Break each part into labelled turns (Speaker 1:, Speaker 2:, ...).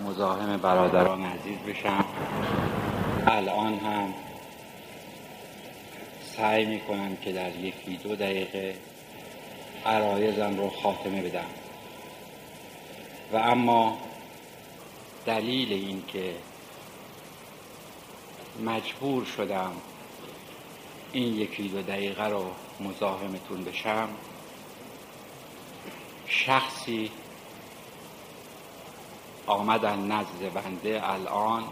Speaker 1: مزاحم برادران عزیز بشم. الان هم سعی می‌کنم که در یکی دو دقیقه عرایزم رو خاتمه بدم. و اما دلیل این که مجبور شدم این یکی دو دقیقه رو مزاحمتون بشم شخصی آمدن نزد بنده الان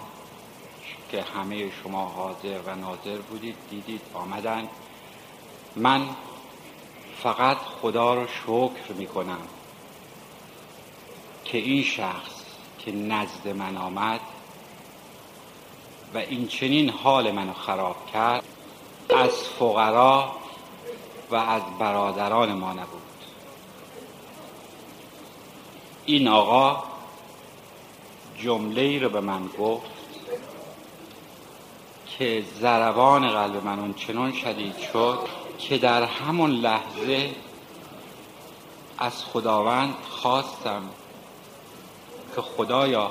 Speaker 1: که همه شما حاضر و ناظر بودید دیدید آمدن. من فقط خدا رو شکر می کنم که این شخص که نزد من آمد و این چنین حال منو خراب کرد از فقرا و از برادران ما نبود این آقا جمله ای رو به من گفت که زربان قلب من اون چنان شدید شد که در همون لحظه از خداوند خواستم که خدایا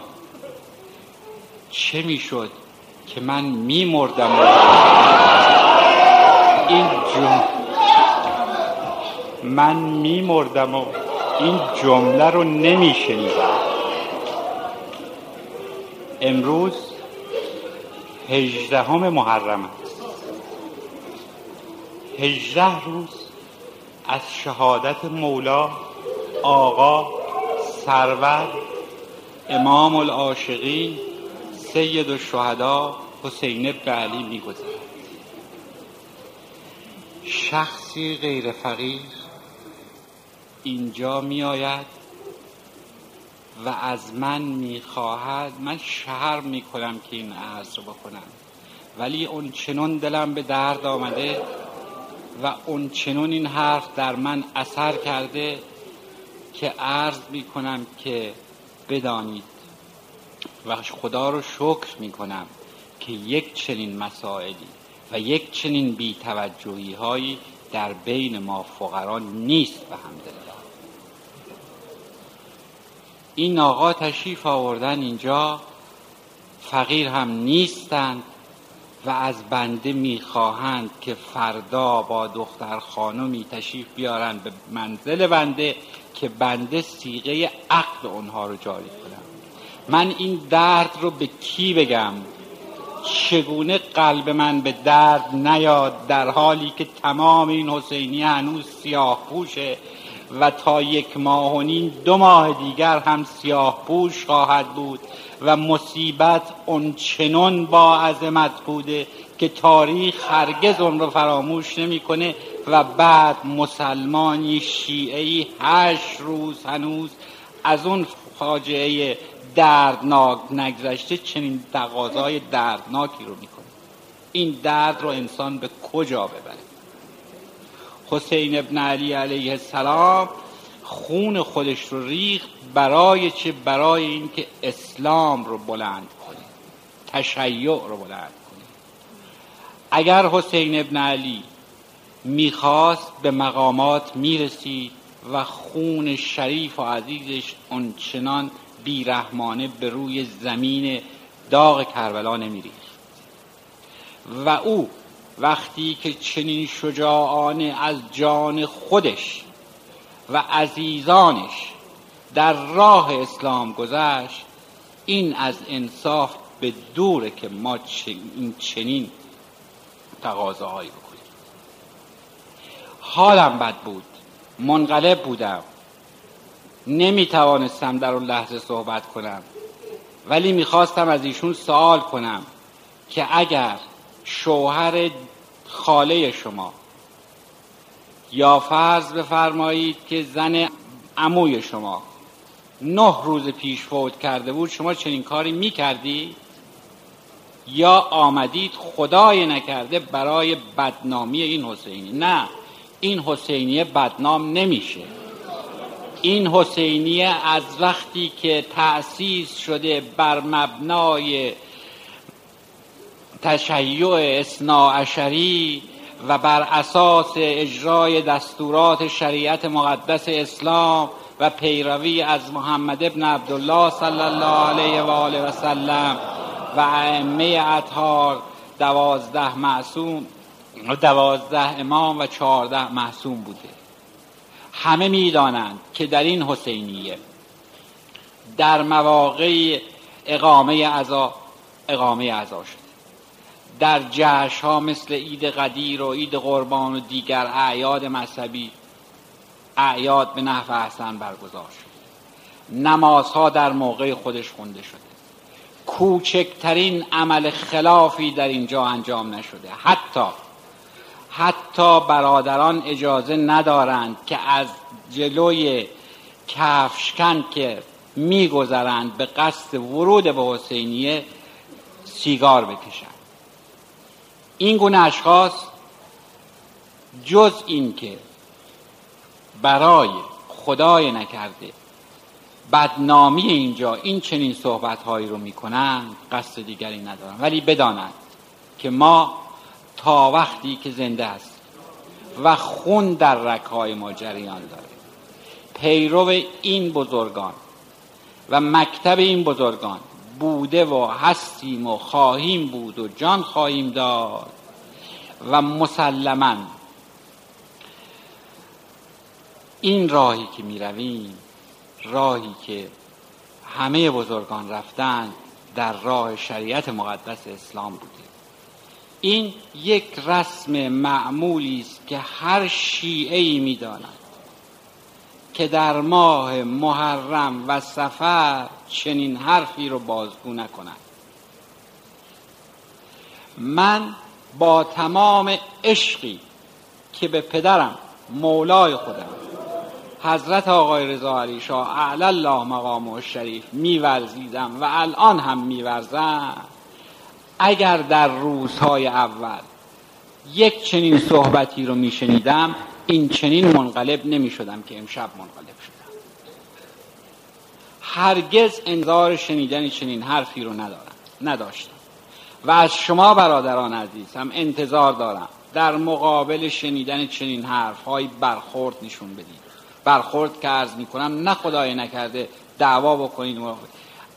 Speaker 1: چه می‌شد که من میمردم؟ این جمله من میمردم و این جمله رو نمیشنیدم. امروز هجدهم محرم است. هجده روز از شهادت مولا آقا سرور امام العاشقین سید الشهدا حسین ابن علی میگذرد شخصی غیر فقیر اینجا میآید و از من می‌خواهد من شهر می‌کنم که این عرض رو بکنم. ولی اون چنون دلم به درد آمده و اون چنون این حرف در من اثر کرده که عرض می‌کنم که بدانید. و خدا رو شکر می‌کنم که یک چنین مسائلی و یک چنین بیتوجهی هایی در بین ما فقران نیست به همدلله این آقا تشریف آوردن اینجا فقیر هم نیستند و از بنده می‌خواهند که فردا با دختر خانمی تشریف بیارن به منزل بنده که بنده سیغه عقد اونها رو جاری کنم من این درد رو به کی بگم؟ چگونه قلب من به درد نیاد در حالی که تمام این حسینی هنوز سیاه پوشه؟ و تا یک ماه و نیم دو ماه دیگر هم سیاه پوش خواهد بود و مصیبت چنون با عظمت بوده که تاریخ هرگز اون رو فراموش نمی‌کنه و بعد مسلمانی شیعی هشت روز هنوز از اون فاجعه دردناک نگذشته چنین تقاضای دردناکی رو می‌کنه. این درد رو انسان به کجا ببره؟ حسین ابن علی علیه السلام خون خودش رو ریخت برای چه؟ برای اینکه اسلام رو بلند کنه تشیع رو بلند کنه. اگر حسین ابن علی می‌خواست به مقامات می‌رسید و خون شریف و عزیزش اونچنان بیرحمانه به روی زمین داغ کربلا نمیریخت. و او وقتی که چنین شجاعانه از جان خودش و عزیزانش در راه اسلام گذشت این از انصاف به دوره که ما این چنین تقاضاهایی بکنیم. حالم بد بود منقلب بودم. نمی توانستم در اون لحظه صحبت کنم ولی می‌خواستم از ایشون سوال کنم که اگر شوهر خاله شما. یا فرض بفرمایید که زن عموی شما نه روز پیش فوت کرده بود شما چنین کاری می‌کردی؟ یا آمدید خدای نکرده برای بدنامی این حسینی؟ نه این حسینی بدنام نمیشه. این حسینی از وقتی که تأسیس شده بر مبنای تشیع اصناعشری و بر اساس اجرای دستورات شریعت مقدس اسلام و پیروی از محمد ابن عبدالله صلی الله علیه و آله و سلم و ائمه اطهار دوازده معصوم دوازده امام و چهارده معصوم بوده. همه می‌دانند که در این حسینیه در مواقع اقامه عزا اقامه عزا شده. در جشن ها مثل عید قدیر و عید قربان و دیگر اعیاد مذهبی اعیاد به نحو احسن برگزار شده نمازها در موقع خودش خونده شده. کوچکترین عمل خلافی در اینجا انجام نشده. حتی حتی برادران اجازه ندارند که از جلوی کفشکن که میگذرند به قصد ورود به حسینیه سیگار بکشند. این گونه اشخاص جز این که برای خدای نکرده بدنامی اینجا این چنین صحبت هایی رو می‌کنند قصد دیگری ندارند ولی بدانند که ما تا وقتی که زنده است و خون در رکهای ما جریان داره پیرو این بزرگان و مکتب این بزرگان بوده و هستیم و خواهیم بود و جان خواهیم داد و مسلما این راهی که می رویم راهی که همه بزرگان رفتن در راه شریعت مقدس اسلام بوده. این یک رسم معمولی است که هر شیعه ای می‌داند که در ماه محرم و سفر چنین حرفی رو بازگو نکند. من با تمام عشقی که به پدرم مولای خودم حضرت آقای رضا علی شاه اعلی الله مقام و شریف میورزیدم و الان هم میورزم اگر در روزهای اول یک چنین صحبتی رو میشنیدم این چنین منقلب نمی شدم که امشب منقلب شدم. هرگز انظار شنیدن چنین حرفی رو ندارم. نداشتم. و از شما برادران عزیز هم انتظار دارم. در مقابل شنیدن چنین حرف های برخورد نشون بدید. برخورد که عرض می‌کنم نه خدای نکرده دعوا بکنید.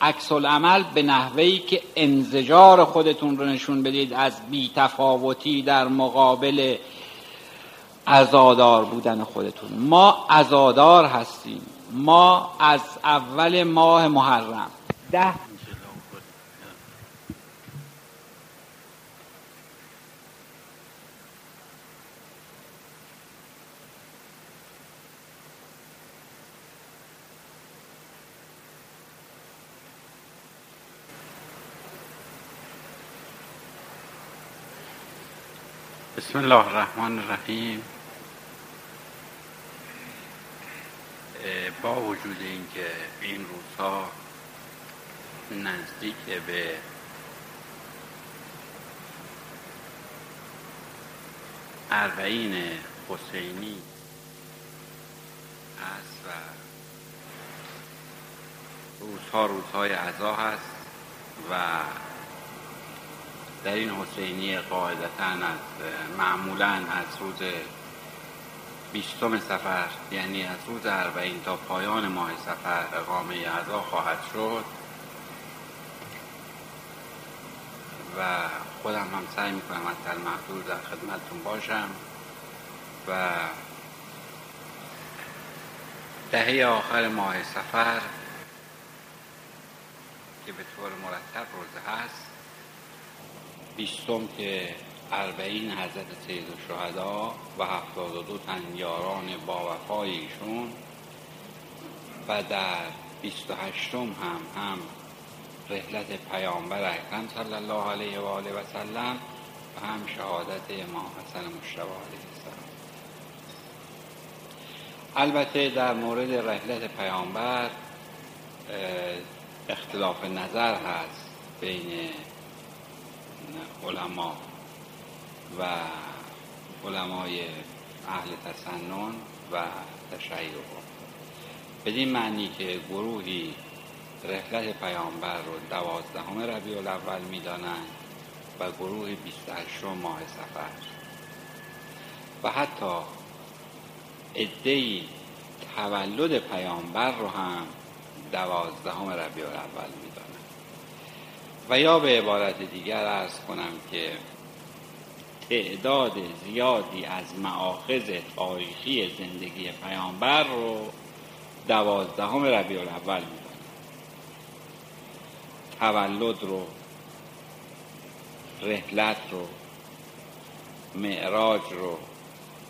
Speaker 1: عکس العمل به نحوهی که انزجار خودتون رو نشون بدید از بیتفاوتی در مقابل ازادار بودن خودتون. ما ازادار هستیم. ما از اول ماه محرم. ده. بسم الله الرحمن الرحیم. با وجود اینکه این روزها نزدیک به اربعین حسینی است و روزها روزهای عزا هست و در این حسینی قاعدتا از معمولا از روز بیستم سفر یعنی از روز اربعین تا پایان ماه سفر اقامه اعضا خواهد شد. و خودم هم سعی می‌کنم از محدود در خدمتتون باشم و دهه آخر ماه سفر که به طور مرتب روزه هست بیستم که اربعین حضرت سید شهدا و هفتاد و دو تن یاران با ایشون و در بیست و هشتم هم هم رحلت پیامبر اکرم صلی الله علیه و آله و سلم و هم شهادت امام حسن مشتبه علیه السلام. البته در مورد رحلت پیامبر اختلاف نظر هست بین علما. و علمای اهل تسنن و تشیع بدین معنی که گروهی رحلت پیامبر رو دوازدهم ربیع الاول می‌دانند و گروهی 28 ماه سفر. و حتی ادهی تولد پیامبر رو هم دوازدهم ربیع الاول می‌دانند. و یا به عبارت دیگر ارز کنم که تعداد زیادی از معاخذ تاریخی زندگی پیامبر رو دوازدهم ربیع الاول می‌دانند تولد رو رحلت رو معراج رو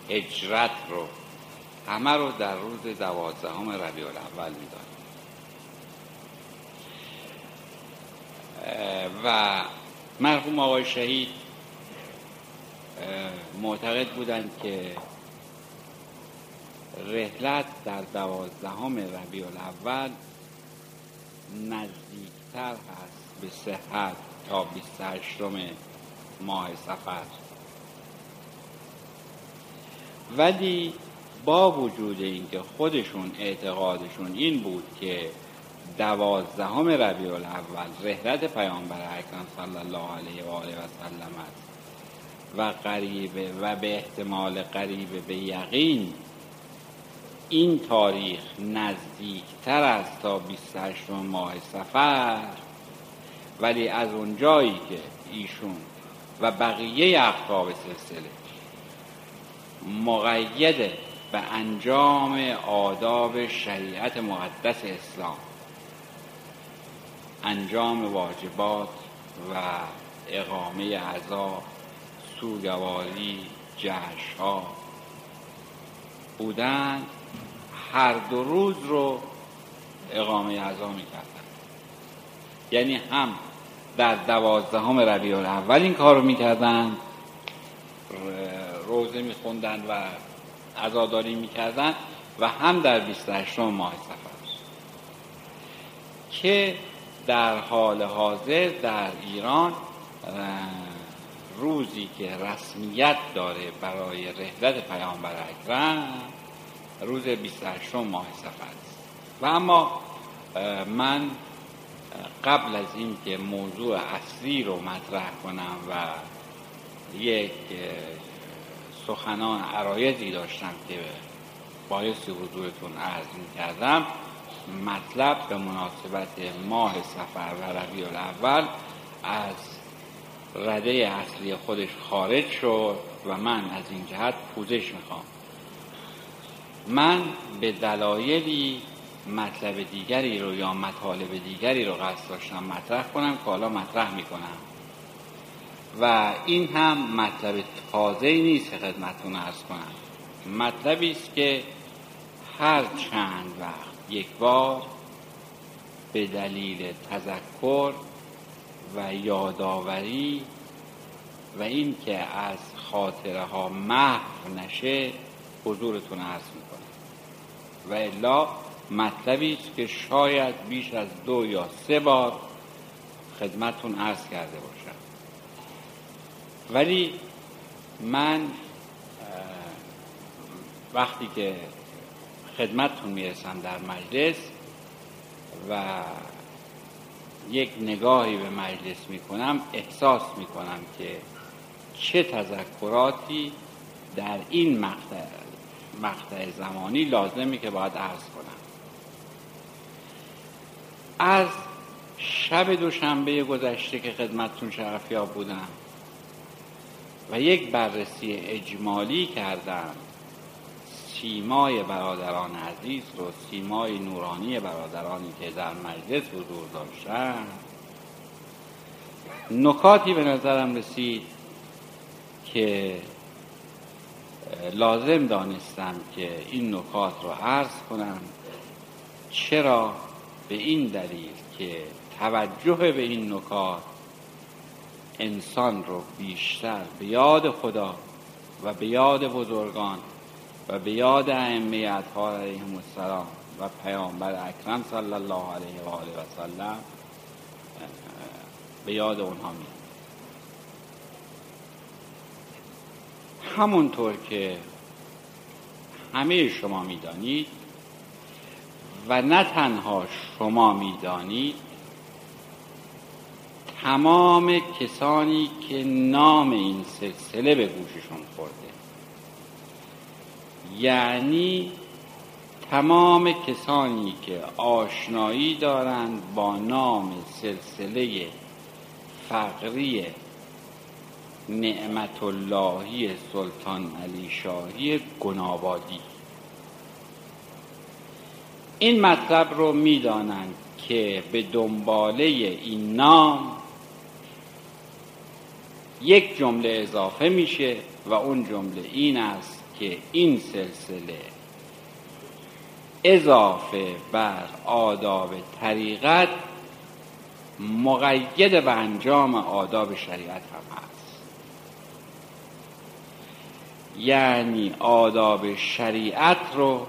Speaker 1: اجرت رو همه رو در روز دوازدهم ربیع الاول می‌دانیم و مرحوم آقای شهید معتقد بودند که رحلت در دوازدهم ربیع الاول نزدیکتر هست به صحت تا 28 ماه سفر. ولی با وجود اینکه خودشون اعتقادشون این بود که دوازدهم ربیع الاول رحلت پیامبر اکرم صلی الله علیه و آله و سلم است و قریبه و به احتمال قریبه به یقین این تاریخ نزدیکتر است تا 28 ماه سفر ولی از اونجایی که ایشون و بقیه اقطاب سلسله مقید به انجام آداب شریعت مقدس اسلام انجام واجبات و اقامه عذا سوگواری جشنها. بودن هر دو روز رو اقامه عذا می‌کردن. یعنی هم در دوازدهم ربیع الاول این کار رو می‌کردن روزه میخوندن و عزاداری می‌کردن و هم در 28 ماه سفر. که در حال حاضر در ایران روزی که رسمیت داره برای رحلت پیامبر اکرم روز 28 ماه سفر است. و اما من قبل از اینکه موضوع اصلی رو مطرح کنم و یک سخنان عرایزی داشتم که بایستی حضورتون عرض می کردم مطلب به مناسبت ماه سفر و ربیع الاول از رده اصلی خودش خارج شد و من از این جهت پوزش می‌خوام. من به دلایلی مطلب دیگری رو یا مطالب دیگری رو قصد داشتم مطرح کنم که حالا مطرح می‌کنم. و این هم مطلب تازه نیست که خدمتتون ارز کنم. مطلبی است که هر چند وقت یک بار به دلیل تذکر و یادآوری و اینکه از خاطره ها محو نشه حضورتون عرض می‌کنم. و الا مطلبی است که شاید بیش از دو یا سه بار خدمتون عرض کرده باشم. ولی من وقتی که خدمتتون می‌رسم در مجلس و یک نگاهی به مجلس می‌کنم احساس می‌کنم که چه تذکراتی در این مقطع, مقطع زمانی لازمی که باید عرض کنم. از شب دوشنبه گذشته که خدمتتون شرفیاب بودم و یک بررسی اجمالی کردم سیمای برادران عزیز رو سیمای نورانی برادرانی که در مجلس حضور داشتن. نکاتی به نظرم رسید که لازم دانستم که این نکات رو عرض کنم. چرا؟ به این دلیل که توجه به این نکات انسان رو بیشتر به یاد خدا و به یاد بزرگان و به یاد ائمه اطهار علیهم السلام و پیامبر اکرم صلی الله علیه و آله و سلم به یاد اونها می همونطور که همه شما می‌دانید و نه تنها شما می‌دانید تمام کسانی که نام این سلسله به گوششون خورده یعنی تمام کسانی که آشنایی دارند با نام سلسله فقری نعمت اللهی سلطان علی شاهی گنابادی. این مطلب رو می‌دانند که به دنباله این نام یک جمله اضافه میشه و اون جمله این است که این سلسله اضافه بر آداب طریقت مقید به انجام آداب شریعت هم هست. یعنی آداب شریعت رو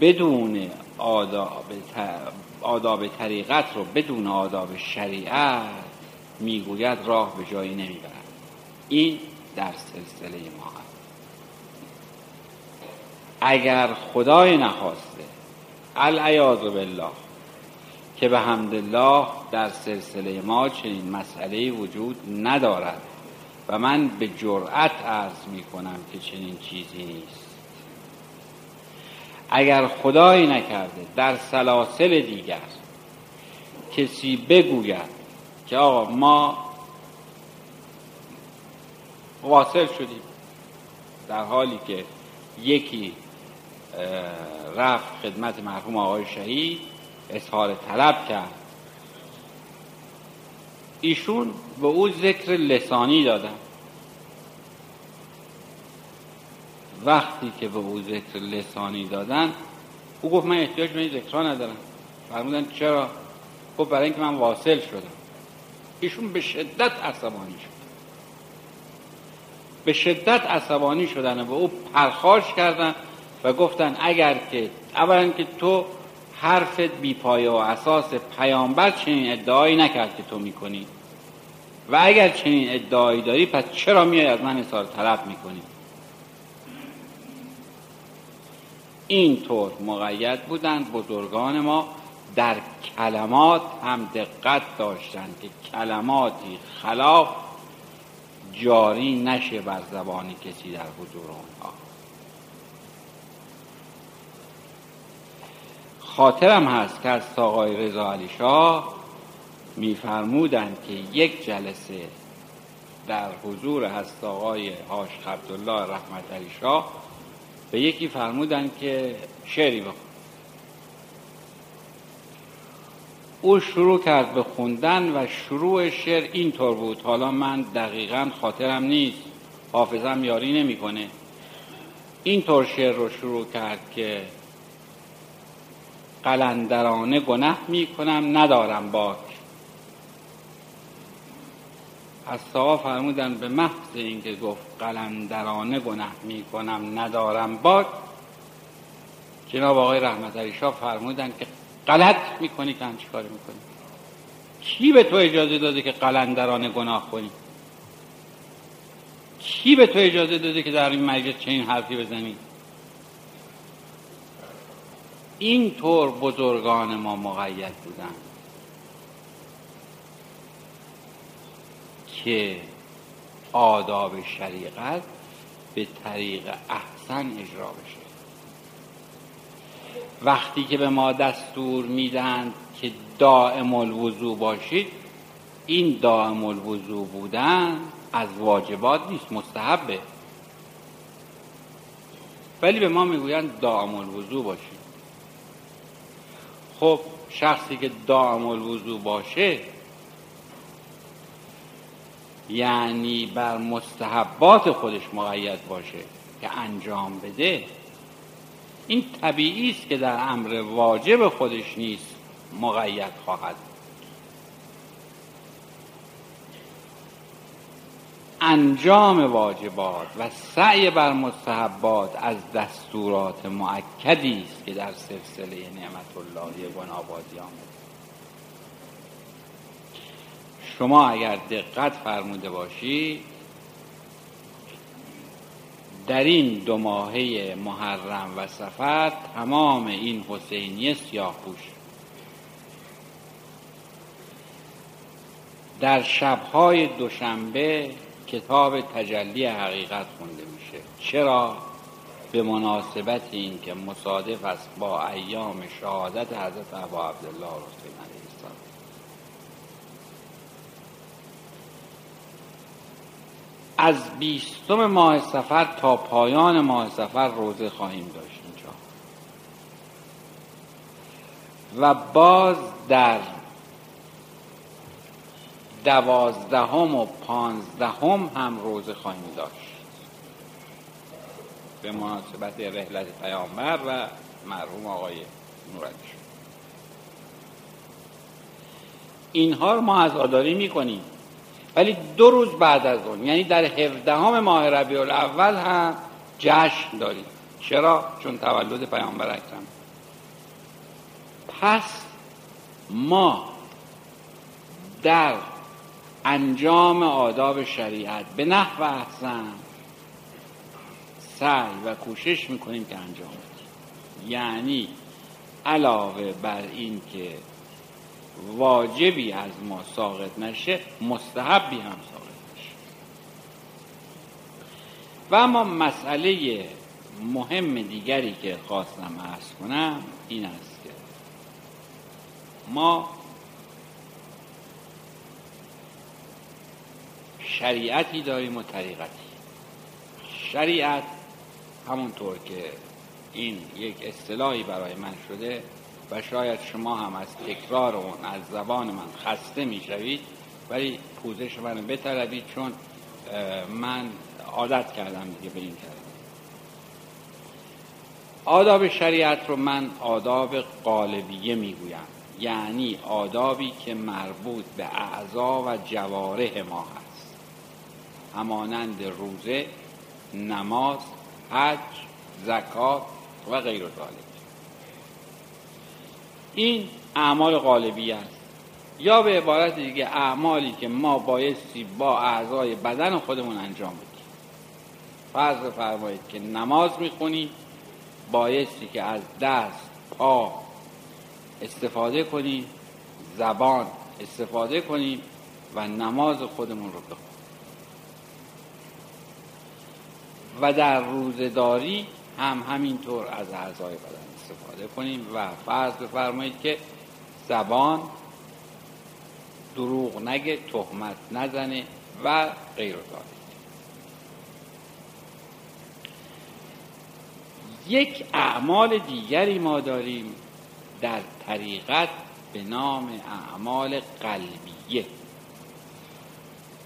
Speaker 1: بدون آداب, آداب طریقت رو بدون آداب شریعت می‌گوید راه به جایی نمی‌برد. این در سلسله ما هست. اگر خدای نخواسته العیاذ بالله که به الله در سلسله ما چنین مسئله وجود ندارد و من به جرأت عرض می کنم که چنین چیزی نیست. اگر خدایی نکرده در سلاسل دیگر کسی بگوید که آقا ما واصل شدیم. در حالی که یکی رفت خدمت مرحوم آقای شهید اظهار طلب کرد. ایشون به او ذکر لسانی دادن. وقتی که به او ذکر لسانی دادن او گفت من احتیاج به این ذکرها ندارم. فرمودن چرا؟ گفت برای اینکه من واصل شدم. ایشون به شدت عصبانی شد. به شدت عصبانی شدن و او پرخاش کردن و گفتن اگر که اولا که تو حرفت بیپایه و اساس پیامبر چنین ادعایی نکرد که تو می‌کنی. و اگر چنین ادعایی داری پس چرا میای از من اظهار طلب می‌کنی؟ اینطور مقید بودند بزرگان ما در کلمات هم دقت داشتند که کلماتی خلاف جاری نشه بر زبان کسی در حضور اونها. خاطرم هست که از آقای رضا علی شاه میفرمودند که یک جلسه در حضور هست آقای هاش عبدالله رحمت علی شاه به یکی فرمودند که شعری بخون. او شروع کرد به خوندن و شروع شعر اینطور بود. حالا من دقیقا خاطرم نیست. حافظم یاری نمی‌کنه. اینطور شعر رو شروع کرد که قلندرانه گناه می‌کنم ندارم باک. از سوا فرمودن به محض اینکه گفت قلندرانه گناه می‌کنم ندارم باک. جناب آقای رحمت شاه فرمودن که غلط می‌کنی که هم کار می‌کنی. کی به تو اجازه داده که قلندرانه گناه کنی؟ کی به تو اجازه داده که در این مجلس چنین حرفی بزنی؟ این طور بزرگان ما مقید بودن که آداب شریعت به طریق احسن اجرا بشه. وقتی که به ما دستور میدن که دائم الوضوع باشید این دائم الوضوع بودن از واجبات نیست مستحبه. ولی به ما می‌گویند دائم الوضوع باشید. خب شخصی که دائم الوضوع باشه یعنی بر مستحبات خودش مقید باشه که انجام بده. این طبیعی است که در امر واجب خودش نیست مقید خواهد. انجام واجبات و سعی بر مستحبات از دستورات معکدی است که در سلسله نعمت الله بنابادی آمده. شما اگر دقت فرموده باشید در این دو ماهه محرم و سفر تمام این حسینی سیاه پوش در شبهای دوشنبه کتاب تجلی حقیقت خونده میشه. چرا؟ به مناسبت این که مصادف است با ایام شهادت حضرت ابا عبدالله رسول علیه السلام از بیستم ماه سفر تا پایان ماه سفر روزه خواهیم داشت اینجا و باز در دوازدهم و پانزدهم هم روزه خواهیم داشت. به مناسبت رحلت پیامبر و مرحوم آقای نورانی اینها رو ما عزاداری می‌کنیم. ولی دو روز بعد از اون یعنی در هفدهم ماه ربیع الاول هم جشن داریم. چرا؟ چون تولد پیامبر اکرم. پس ما در انجام آداب شریعت به نحو احسن سعی و کوشش می‌کنیم که انجام بدیم. یعنی علاوه بر این که واجبی از ما ساقط نشه مستحبی هم ساقط نشه. و اما مسئله مهم دیگری که خواستم ارز کنم این است که ما شریعتی داریم و طریقتی. شریعت همونطور که این یک اصطلاحی برای من شده و شاید شما هم از تکرار اون از زبان من خسته می‌شوید ولی پوزش من بطلبید چون من عادت کردم دیگه به این کردم آداب شریعت رو من آداب قالبیه می‌گویم. یعنی آدابی که مربوط به اعضا و جواره ما هست. همانند روزه نماز حج زکات و غیر ذالک این اعمال غالبی است. یا به عبارت دیگه اعمالی که ما بایستی با اعضای بدن خودمون انجام بدیم. فرض فرمایید که نماز می‌خونیم بایستی که از دست پا استفاده کنیم زبان استفاده کنیم و نماز خودمون رو بخونیم و در روزداری هم همینطور از اعضای بدن استفاده کنیم و فرض بفرمایید که زبان دروغ نگه تهمت نزنه و غیر ذالک یک اعمال دیگری ما داریم در طریقت به نام اعمال قلبیه.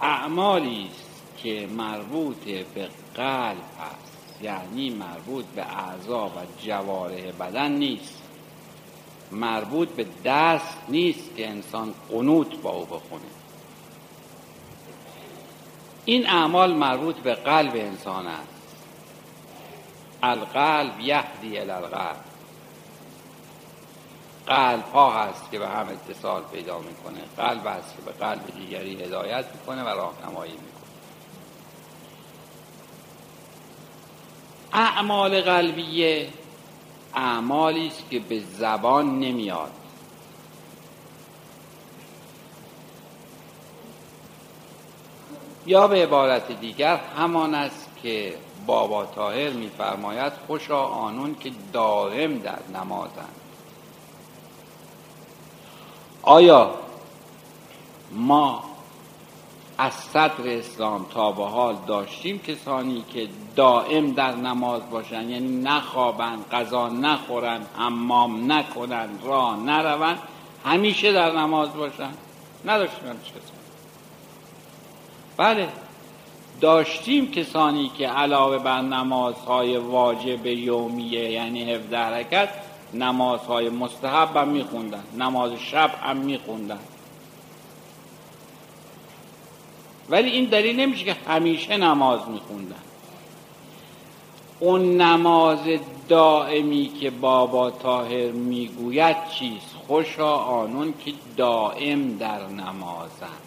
Speaker 1: اعمالی است که مربوط به قلب است یعنی مربوط به اعضا و جواره بدن نیست. مربوط به دست نیست که انسان قنوت با او بخونه. این اعمال مربوط به قلب انسان است. القلب یهدی الالقلب قلب ها هست که به هم اتصال پیدا می‌کنه. قلب هست که به قلب دیگری هدایت می‌کنه و راهنمایی می‌کنه. اعمال قلبیه اعمالی است که به زبان نمیاد. یا به عبارت دیگر همان است که بابا طاهر میفرماید خوشا آنون که دائم در نمازند. آیا ما از صدر اسلام تا به حال داشتیم کسانی که دائم در نماز باشن یعنی نخوابند غذا نخورن حمام نکنن راه نروند همیشه در نماز باشن. نداشتیم کسانی. بله داشتیم کسانی که علاوه بر نمازهای واجب یومیه یعنی 17 حرکت نمازهای مستحب هم میخوندن نماز شب هم میخوندن. ولی این دلیل نمیشه که همیشه نماز میخوندن. اون نماز دائمی که بابا تاهر می‌گوید چیست خوشا آنون که دائم در نمازن.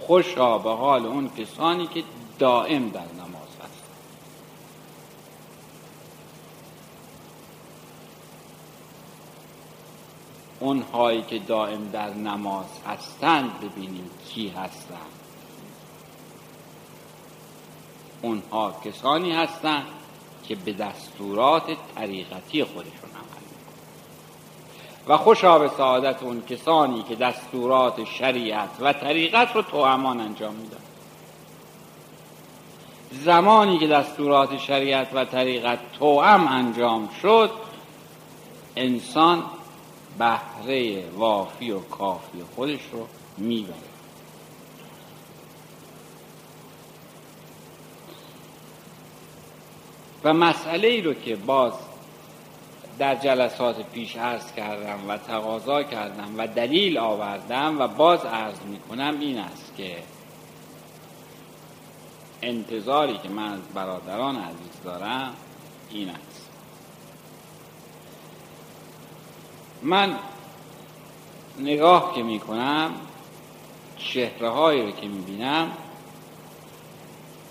Speaker 1: خوشا به حال اون کسانی که دائم در نماز هست اونهایی که دائم در نماز هستند ببینیم کی هستند. اونها کسانی هستند که به دستورات طریقتی خودشون عمل و خوشا به سعادت اون کسانی که دستورات شریعت و طریقت رو توامان انجام میدن. زمانی که دستورات شریعت و طریقت توام انجام شد انسان بهره وافی و کافی خودش رو می‌بره. و مسئله ای رو که باز در جلسات پیش عرض کردم و تقاضا کردم و دلیل آوردم و باز عرض می‌کنم این است که انتظاری که من از برادران عزیز دارم این است. من نگاه که می‌کنم چهره هایی رو که می‌بینم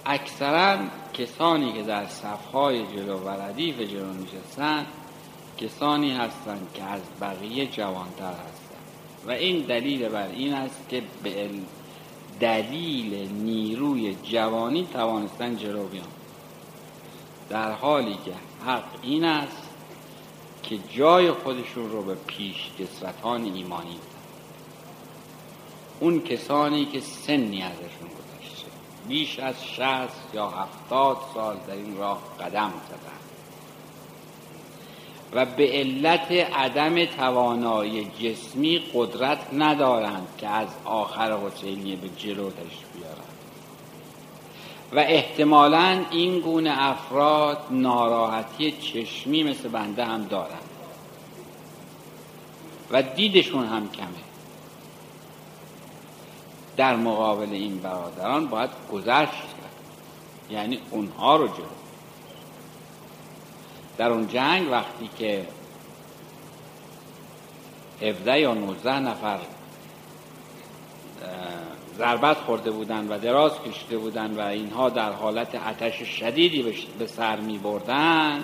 Speaker 1: اکثرا کسانی که در صفهای جلو و ردیف جلو نشستن کسانی هستند که از بقیه جوانتر هستند و این دلیل بر این است که به دلیل نیروی جوانی توانستن جلو بیان. در حالی که حق این است که جای خودشون رو به پیش کسوتان ایمانی بدن اون کسانی که سنی ازشون گذشته. بیش از شست یا هفتاد سال در این راه قدم زدن. و به علت عدم توانایی جسمی قدرت ندارند که از آخر حسینیه به جلوتش بیارند و احتمالا این گونه افراد ناراحتی چشمی مثل بنده هم دارند و دیدشون هم کمه. در مقابل این برادران باید گذشت کرد. یعنی اونها رو جلو. در اون جنگ وقتی که 17 یا 19 نفر ضربت خورده بودند و دراز کشیده بودند و اینها در حالت آتش شدیدی به سر می بردن.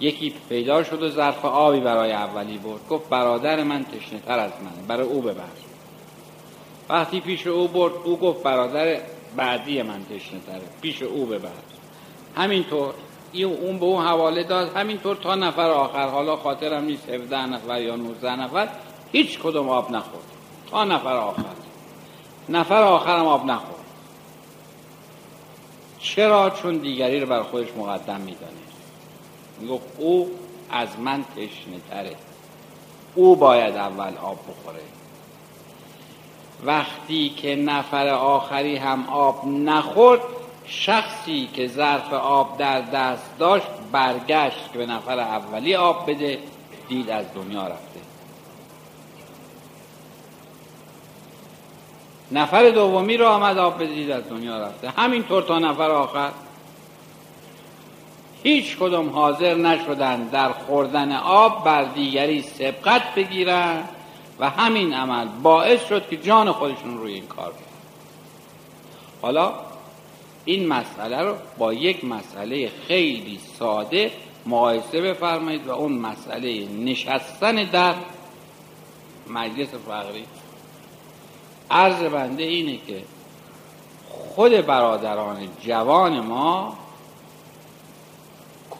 Speaker 1: یکی پیدا شد و ظرف آبی برای اولی برد. گفت برادر من تشنه تر از منه برای او ببر. وقتی پیش او برد او گفت برادر بعدی من تشنه تره پیش او ببر. همینطور اون به اون حواله داد. همینطور تا نفر آخر حالا خاطرم نیست 17 نفر یا 19 نفر هیچ کدوم آب نخورد. تا نفر آخر. نفر آخرم آب نخورد چرا؟ چون دیگری رو بر خودش مقدم میدانه. می‌گفت او از من تشنه تره. او باید اول آب بخوره. وقتی که نفر آخری هم آب نخورد شخصی که ظرف آب در دست داشت برگشت که به نفر اولی آب بده دید از دنیا رفته. نفر دومی رو آمد آب بده دید از دنیا رفته. همینطور تا نفر آخر. هیچ کدوم حاضر نشدن در خوردن آب بر دیگری سبقت بگیرن و همین عمل باعث شد که جان خودشون روی این کار بگیرن. حالا این مسئله رو با یک مسئله خیلی ساده مقایسه بفرمایید و اون مسئله نشستن در مجلس فقری عرض بنده اینه که خود برادران جوان ما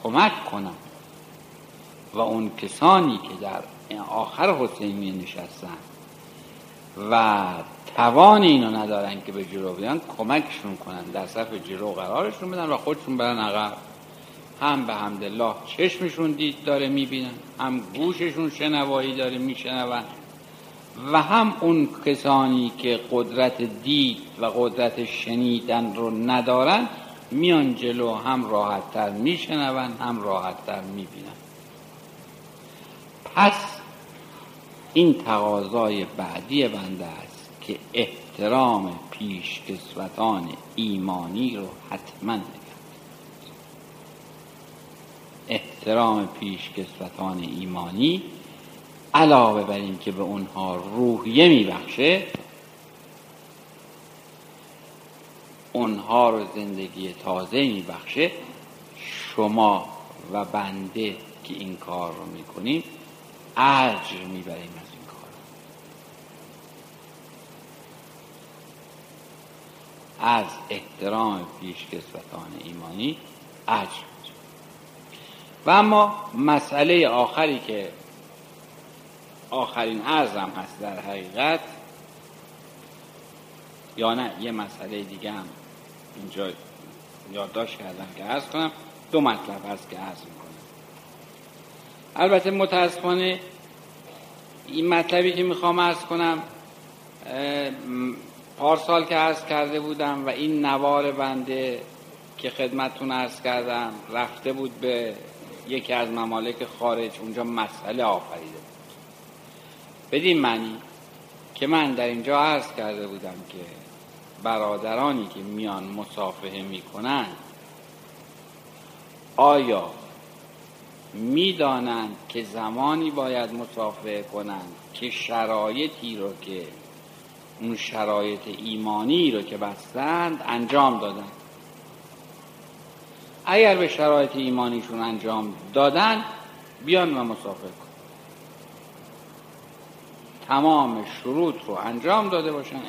Speaker 1: کمک کنند و اون کسانی که در آخر حسینی نشستن و توان اینو ندارن که به جلو بیان کمکشون کنن در صف جلو قرارشون بدن و خودشون برن عقب. هم به حمدالله چشمشون دید داره می‌بینن هم گوششون شنوایی داره میشنون. و هم اون کسانی که قدرت دید و قدرت شنیدن رو ندارن میان جلو هم راحتتر میشنون هم راحتتر می‌بینن. پس این تقاضای بعدی بنده است که احترام پیشکسوتان ایمانی رو حتما نگرد احترام پیشکسوتان ایمانی علاوه بر این که به اونها روحیه میبخشه اونها رو زندگی تازه میبخشه. شما و بنده که این کار رو می‌کنیم اجر می‌بریم از این کار. از احترام پیشکسوتان ایمانی اجر و اما مسئله آخری که آخرین عرضم هست در حقیقت. یا نه یه مسئله دیگه هم اینجا یادداشت کردم که عرض کنم. دو مطلب هست که عرض می‌کنم. البته متاسفانه این مطلبی که می‌خوام عرض کنم پارسال که عرض کرده بودم و این نوار بنده که خدمتتون عرض کردم رفته بود به یکی از ممالک خارج اونجا مسئله آفریده بود. بدین معنی که من در اینجا عرض کرده بودم که برادرانی که میان مصافحه می‌کنند آیا می‌دانند که زمانی باید مصافحه کنند که شرایطی رو که اون شرایط ایمانی رو که بستند انجام دادن؟ اگر به شرایط ایمانیشون انجام دادن بیان و مسافر تمام شروط رو انجام داده باشن.